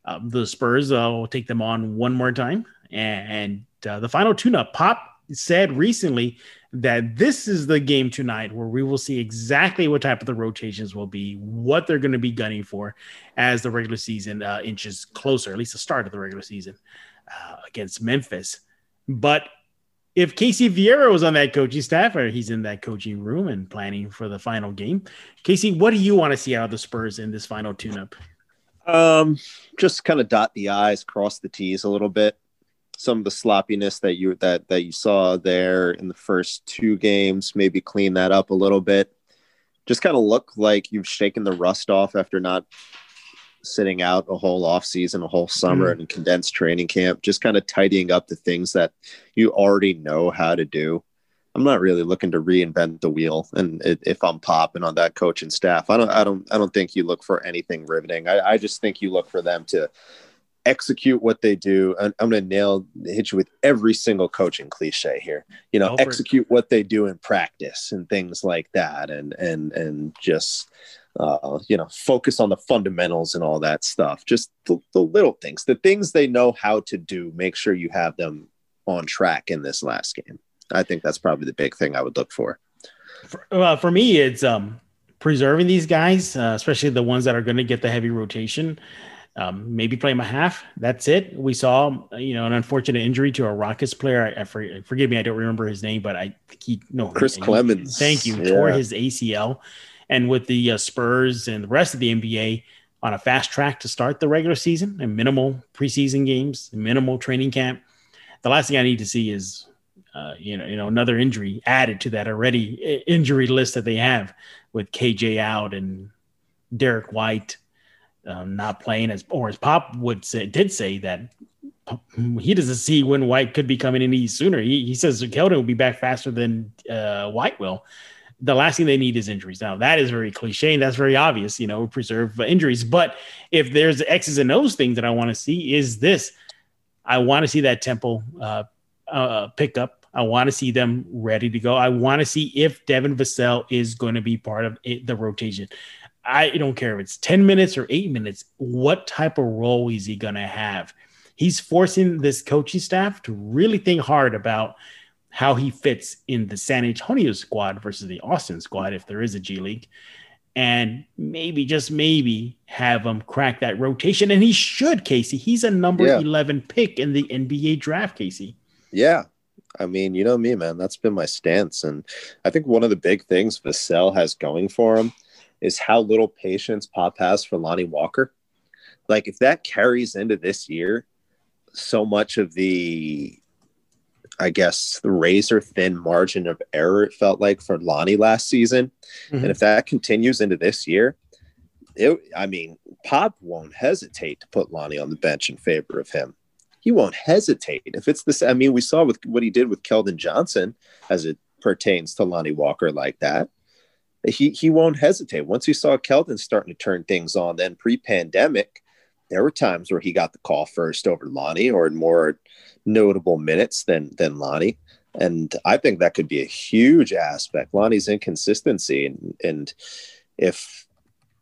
uh, the Spurs I'll take them on one more time. And uh, the final tune up, Pop said recently that this is the game tonight where we will see exactly what type of the rotations will be, what they're going to be gunning for as the regular season uh, inches closer, at least the start of the regular season uh, against Memphis. But if Casey Vieira was on that coaching staff or he's in that coaching room and planning for the final game, Casey, what do you want to see out of the Spurs in this final tune-up? Um, just kind of dot the i's, cross the t's a little bit. Some of the sloppiness that you that that you saw there in the first two games, maybe clean that up a little bit. Just kind of look like you've shaken the rust off after not sitting out a whole off season, a whole summer mm-hmm. and condensed training camp, just kind of tidying up the things that you already know how to do. I'm not really looking to reinvent the wheel. And if I'm popping on that coaching staff, I don't, I don't, I don't think you look for anything riveting. I, I just think you look for them to execute what they do. And I'm going to nail, hit you with every single coaching cliche here. You know, execute what they do in practice and things like that, and and and just uh, you know, focus on the fundamentals and all that stuff. Just the, the, little things, the things they know how to do. Make sure you have them on track in this last game. I think that's probably the big thing I would look for. For, uh, for me, it's um, preserving these guys, uh, especially the ones that are going to get the heavy rotation. Um, maybe play him a half. That's it. We saw, you know, an unfortunate injury to a Rockets player. I, I for, forgive me, I don't remember his name, but I think he no Chris he, Clemons. Thank you. Yeah. Tore his ACL and with the uh, Spurs and the rest of the NBA on a fast track to start the regular season and minimal preseason games, minimal training camp. The last thing I need to see is, uh, you know, you know, another injury added to that already injury list that they have with KJ out and Derek White um, not playing as, or as Pop would say, did say that he doesn't see when White could be coming in any sooner. He, he says Keldon will be back faster than uh, White will. The last thing they need is injuries. Now that is very cliche and that's very obvious. You know, preserve injuries. But if there's X's and O's things that I want to see is this: I want to see that Temple uh, uh, pick up. I want to see them ready to go. I want to see if Devin Vassell is going to be part of it, the rotation. I don't care if it's 10 minutes or eight minutes. What type of role is he going to have? he's forcing this coaching staff to really think hard about how he fits in the San Antonio squad versus the Austin squad, if there is a G League, and maybe just maybe have him crack that rotation. And he should, Casey. He's a number yeah. 11 pick in the NBA draft, Casey. Yeah. I mean, you know me, man. That's been my stance. And I think one of the big things Vassell has going for him is how little patience Pop has for Lonnie Walker. Like, if that carries into this year, so much of the I guess the razor thin margin of error it felt like for Lonnie last season. Mm-hmm. And if that continues into this year, it, I mean, Pop won't hesitate to put Lonnie on the bench in favor of him. He won't hesitate. If it's this, I mean, we saw with what he did with Keldon Johnson as it pertains to Lonnie Walker like that. He he won't hesitate. Once he saw Keldon starting to turn things on, then pre-pandemic, there were times where he got the call first over Lonnie or in more notable minutes than than Lonnie. And I think that could be a huge aspect. Lonnie's inconsistency. And, and if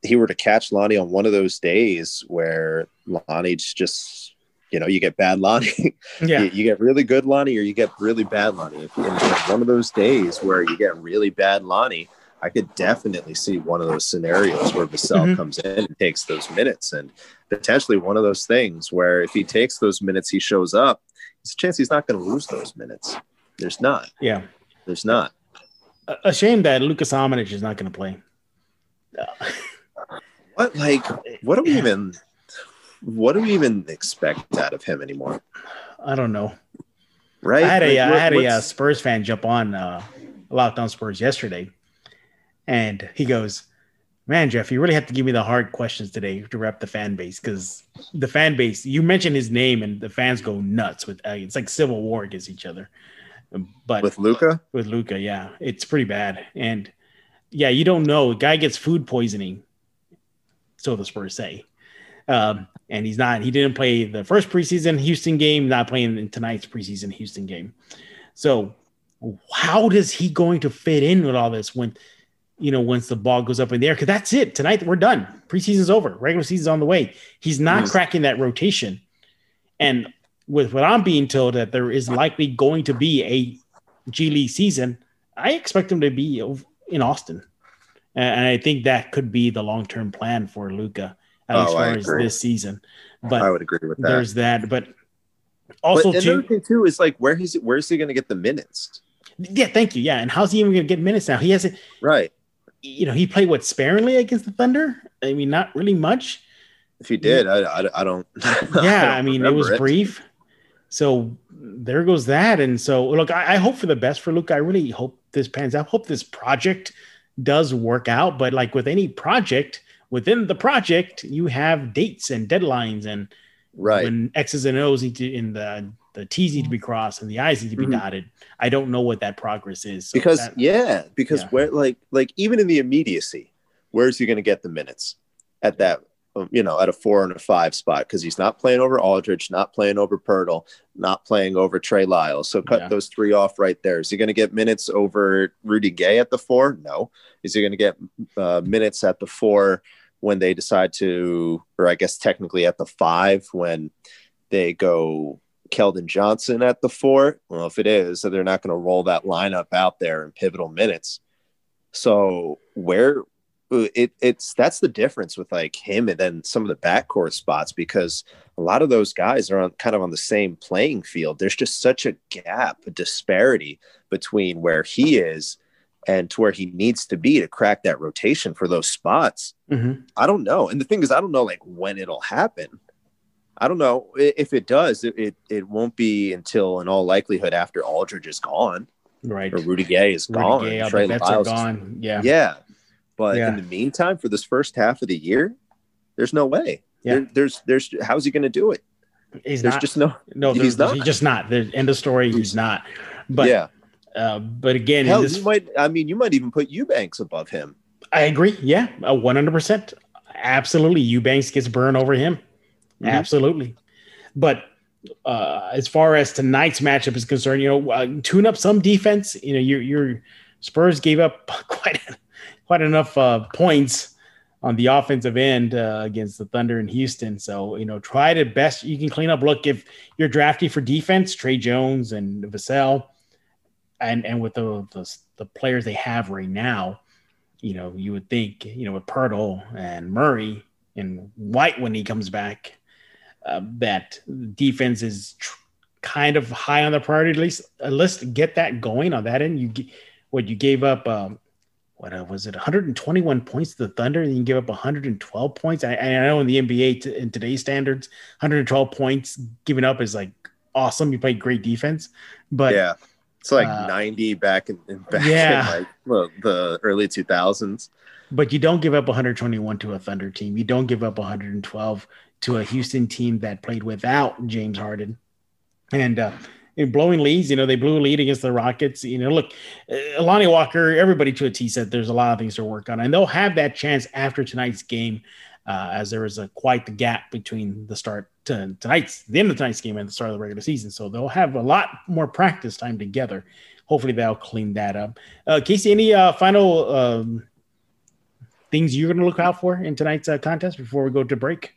he were to catch Lonnie on one of those days where Lonnie's just, you know, you get bad Lonnie, yeah. you, you, get really good Lonnie or you get really bad Lonnie. If, if one of those days where you get really bad Lonnie, I could definitely see one of those scenarios where Vassell mm-hmm. comes in and takes those minutes, and potentially one of those things where if he takes those minutes, he shows up. There's a chance he's not going to lose those minutes. There's not. Yeah, there's not. A shame that Luka Samanic is not going to play. what like what do we even what do we even expect out of him anymore? I don't know. Right. I had a like, I had a uh, Spurs fan jump on uh, Locked On Spurs yesterday and he goes, Man, Jeff, you really have to give me the hard questions today to rep the fan base because the fan base, you mention his name and the fans go nuts with uh, it's like civil war against each other. But with Luka, with Luka, yeah, it's pretty bad. And yeah, you don't know. A guy gets food poisoning, so the Spurs say. Um, and he's not, he didn't play the first preseason Houston game, not playing in tonight's preseason Houston game. So, how does he going to fit in with all this when you know, once the ball goes up in the air, because that's it. Tonight we're done. Preseason's over. Regular season's on the way. He's not yes. cracking that rotation. And with what I'm being told that there is likely going to be a G League season, I expect him to be in Austin. And I think that could be the long term plan for Luka, as oh, far as this season. But I would agree with that. There's that. But also, but another thing too is like, where is it? Where's he going to get the minutes? Yeah, thank you. Yeah, and how's he even going to get minutes now? He hasn't. Right you know, he played what sparingly against the Thunder. I mean, not really much. If he did, I, I, I don't. Yeah, I, I mean, it was it. brief. So there goes that. And so, look, I, I, hope for the best for Luke. I really hope this pans out. I hope this project does work out. But like with any project, within the project, you have dates and deadlines and right when X's and O's need to in the the T's need to be crossed and the I's need to be mm-hmm. dotted. I don't know what that progress is. So because that, yeah, because yeah. where like like even in the immediacy, where's he going to get the minutes at that um, you know at a four and a five spot because he's not playing over Aldridge, not playing over Poeltl, not playing over Trey Lyles. So cut yeah. those three off right there. Is he going to get minutes over Rudy Gay at the four? No. Is he going to get uh, minutes at the four when they decide to, or I guess technically at the five when they go Keldon Johnson at the four? Well, if it is, so they're not going to roll that lineup out there in pivotal minutes. So where it, it's that's the difference with like him and then some of the backcourt spots because a lot of those guys are on kind of on the same playing field. There's just such a gap, a disparity between where he is and to where he needs to be to crack that rotation for those spots. Mhm. I don't know. And the thing is, I don't know like when it'll happen. I don't know if it does. It it, it won't be until in all likelihood after Aldridge is gone Right. or Rudy Gay is Rudy gone. Gay, Trey the are Lyles gone. Yeah. Yeah. But Yeah. in the meantime, for this first half of the year, there's no way. Yeah. There, there's there's how's he going to do it? He's There's not. just no. no, he's he's not. He's just not. The end of story. He's not. But yeah. uh, but again, Hell, this, you might. I mean, you might even put Eubanks above him. I agree. Yeah, one hundred percent. Absolutely, Eubanks gets burned over him. Mhm. Absolutely. But uh, as far as tonight's matchup is concerned, you know, uh, tune up some defense. You know, your your Spurs gave up quite quite enough uh, points on the offensive end uh, against the Thunder in Houston. So you know, try to best you can clean up. Look, if you're drafty for defense, Tre Jones and Vassell, and and with the, the the players they have right now, you know, you would think you know with Poeltl and Murray and White when he comes back uh, that defense is tr- kind of high on the priority list. Uh, list get that going on that end. You g- what you gave up? Um, what uh, was it? 121 points to the Thunder, and you give up 112 points. I, I know in the NBA t- in today's standards, 112 points given up is like awesome. You played great defense, but yeah, it's like uh, 90 back in, in back yeah. in like well, the early 2000s. But you don't give up 121 to a Thunder team. You don't give up 112 to a Houston team that played without James Harden. And uh, in blowing leads, you know, they blew a lead against the Rockets. You know, look, uh, Lonnie Walker, everybody to a T said there's a lot of things to work on, and they'll have that chance after tonight's game, uh, as there is a quite the gap between the start to tonight's the end of tonight's game and the start of the regular season. So they'll have a lot more practice time together. Hopefully, they'll clean that up. Uh, Casey, any uh, final um, things you're going to look out for in tonight's uh, contest before we go to break?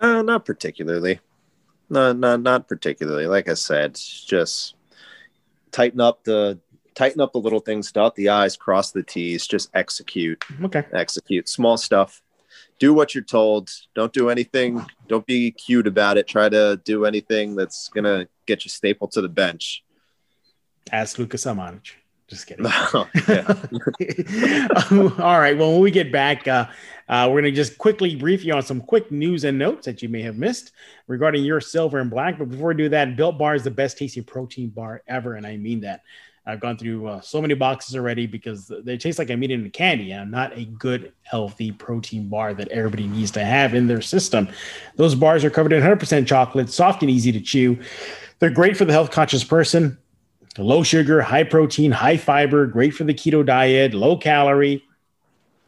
Uh, not particularly. No, no, not particularly. Like I said, just tighten up the tighten up the little things, dot the i's, cross the t's, just execute, Okay. execute small stuff. Do what you're told. Don't do anything. Don't be cute about it. Try to do anything that's gonna get you stapled to the bench. Ask Luka Samanic. Just kidding. yeah. All right. Well, when we get back, uh, uh, we're going to just quickly brief you on some quick news and notes that you may have missed regarding your silver and black. But before we do that, Built Bar is the best tasting protein bar ever. And I mean that. I've gone through uh, so many boxes already because they taste like I'm eating a candy and not a good, healthy protein bar that everybody needs to have in their system. Those bars are covered in 100% chocolate, soft and easy to chew. They're great for the health conscious person low sugar, high protein, high fiber, great for the keto diet, low calorie.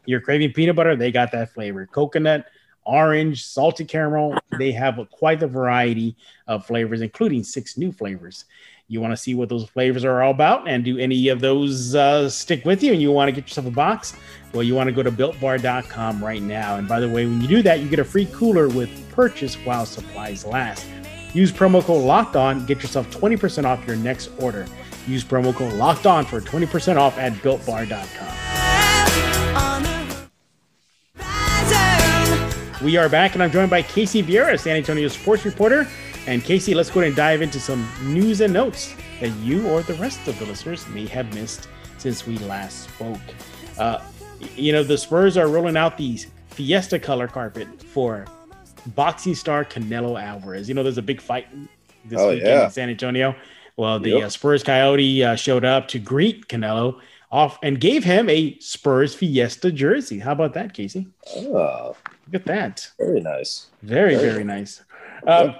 You're craving peanut butter, they got that flavor. Coconut, orange, salted caramel, they have quite the variety of flavors, including six new flavors. You want to see what those flavors are all about, and do any of those uh, stick with you, and you want to get yourself a box? Well, you want to go to builtbar.com right now. And by the way, when you do that, you get a free cooler with purchase while supplies last. Use promo code locked on, get yourself 20% off your next order. Use promo code locked on for 20% off at builtbar.com. We are back, and I'm joined by Casey Vieira, San Antonio sports reporter. And Casey, let's go ahead and dive into some news and notes that you or the rest of the listeners may have missed since we last spoke. Uh, you know, the Spurs are rolling out these Fiesta color carpet for boxing star Canelo Alvarez. You know, there's a big fight this Oh, weekend yeah. in San Antonio. Well, the Yep. uh, Spurs Coyote uh, showed up to greet Canelo off and gave him a Spurs Fiesta jersey. How about that, Casey? Oh, Look at that. very nice. Very, Very very nice. Um,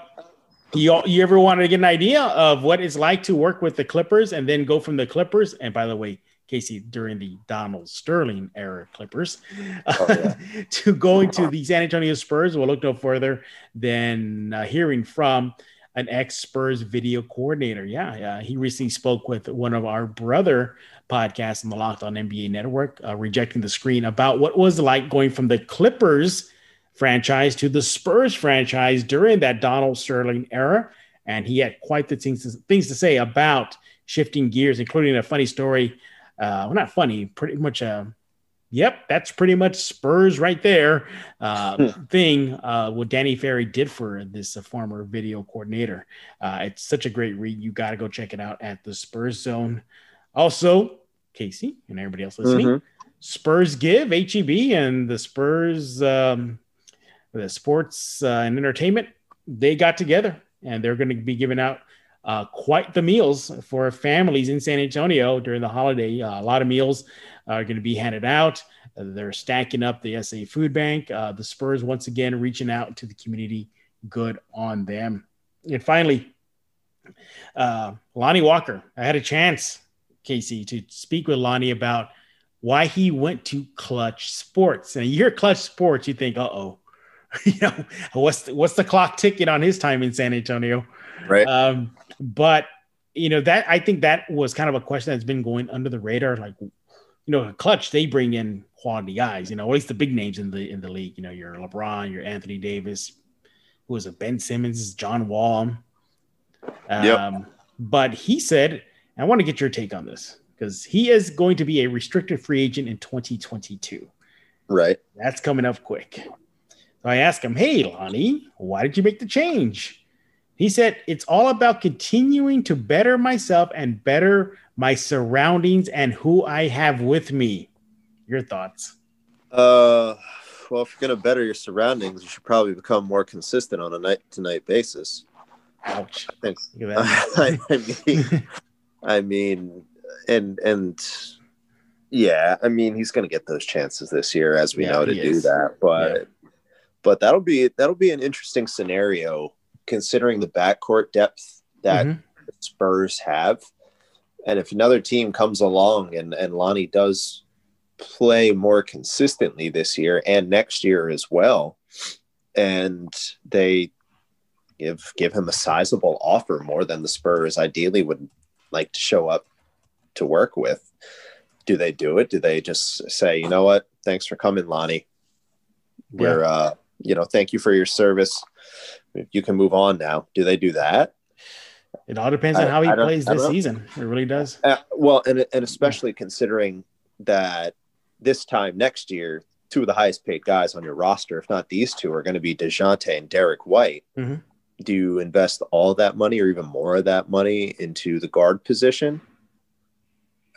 you, you ever wanted to get an idea of what it's like to work with the Clippers and then go from the Clippers? And by the way, Casey, during the Donald Sterling era Clippers, Oh, yeah. to going to the San Antonio Spurs, we'll look no further than uh, hearing from an ex Spurs video coordinator. Yeah, yeah, he recently spoke with one of our brother podcasts on the Locked On NBA Network, uh, rejecting the screen about what was like going from the Clippers franchise to the Spurs franchise during that Donald Sterling era. And he had quite the things to, things to say about shifting gears, including a funny story. Uh, well, not funny, pretty much. Uh, yep, that's pretty much Spurs right there. Uh, thing uh, what Danny Ferry did for this uh, former video coordinator. Uh, it's such a great read. You got to go check it out at the Spurs Zone. Also, Casey and everybody else listening. Mm-hmm. Spurs Give, HEB, and the Spurs, um, the Sports uh, and Entertainment, they got together and they're going to be giving out uh, quite the meals for families in San Antonio during the holiday. Uh, a lot of meals are going to be handed out. They're stacking up the SA Food Bank. Uh, the Spurs, once again, reaching out to the community. Good on them. And finally, uh, Lonnie Walker. I had a chance, Casey, to speak with Lonnie about why he went to Clutch Sports. And you hear Clutch Sports, you think, uh oh, you know, what's the, what's the clock ticking on his time in San Antonio? Right. Um, but you know that I think that was kind of a question that's been going under the radar. Like, you know, Clutch they bring in quality guys. You know, at least the big names in the in the league. You know, your LeBron, your Anthony Davis, who was a Ben Simmons, John Wall. Um, yep. But he said, I want to get your take on this because he is going to be a restricted free agent in 2022. Right. That's coming up quick. So I asked him, Hey, Lonnie, why did you make the change? He said, It's all about continuing to better myself and better my surroundings and who I have with me. Your thoughts? Uh, well, if you're going to better your surroundings, you should probably become more consistent on a night to night basis. Ouch. Thanks. I, I mean, I mean, and, and, yeah, I mean, he's going to get those chances this year, as we yeah, know, to do is. that. But, yeah. but that'll be that'll be an interesting scenario considering the backcourt depth that mm-hmm. the Spurs have. And if another team comes along and, and Lonnie does play more consistently this year and next year as well, and they give give him a sizable offer more than the Spurs ideally would like to show up to work with. Do they do it? Do they just say, you know what? Thanks for coming, Lonnie. We're yeah. uh, you know, thank you for your service. You can move on now. Do they do that? It all depends on how he plays this season. It really does. Uh, well, and and especially considering that this time next year, two of the highest paid guys on your roster, if not these two, are going to be Dejounte and Derek White. Mm-hmm. Do you invest all that money or even more of that money into the guard position?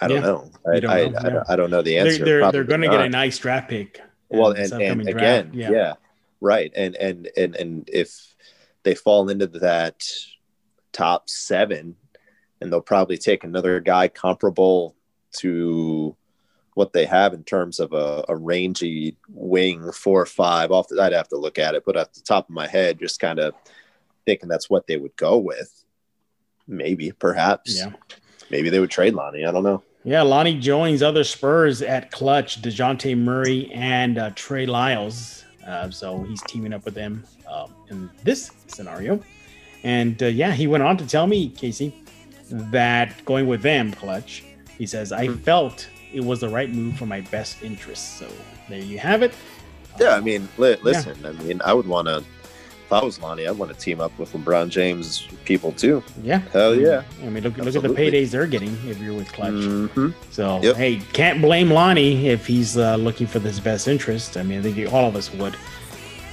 I don't yeah. know. I don't, I, know. I, yeah. I, don't know the answer. They're they're, they're going to get a nice draft pick. Well, and, and again, yeah. yeah, right. And and and and if they fall into that top seven, and they'll probably take another guy comparable to what they have in terms of a, a rangy wing four or five off the, I'd have to look at it, but at the top of my head, just kind of thinking that's what they would go with. Maybe, perhaps. Yeah. Maybe they would trade Lonnie. I don't know. Yeah, Lonnie joins other Spurs at clutch, DeJounte Murray and uh, Trey Lyles. Uh, so he's teaming up with them um, in this scenario. And uh, yeah, he went on to tell me, Casey, that going with them, clutch, he says, I mm-hmm. felt it was the right move for my best interests. So there you have it. Yeah, I mean, li- listen, yeah. I mean, I would want to, if I was Lonnie, I'd want to team up with LeBron James people too. Yeah. Hell yeah. I mean, look, look at the paydays they're getting if you're with Clutch. Mm-hmm. So, yep. hey, can't blame Lonnie if he's uh, looking for this best interest. I mean, I think all of us would.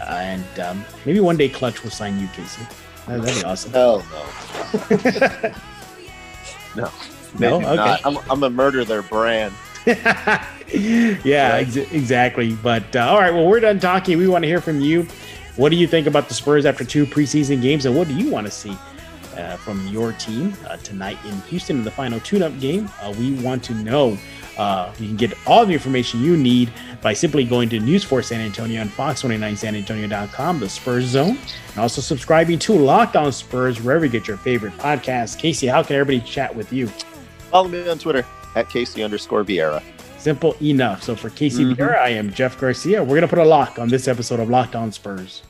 Uh, and um, maybe one day Clutch will sign you, Casey. That'd be awesome. Hell no. no. No, okay. Not. I'm, I'm gonna murder their brand. yeah, ex- exactly. But uh, all right, well, we're done talking. We want to hear from you. What do you think about the Spurs after two preseason games, and what do you want to see uh, from your team uh, tonight in Houston in the final tune-up game? Uh, we want to know. Uh, you can get all the information you need by simply going to News 4 San Antonio and Fox29sanantonio.com, the Spurs Zone, and also subscribing to Locked On Spurs wherever you get your favorite podcast. Casey, how can everybody chat with you? Follow me on Twitter at Casey underscore Vieira. Simple enough. So for Casey mm-hmm. I am Jeff Garcia. We're going to put a lock on this episode of Locked On Spurs.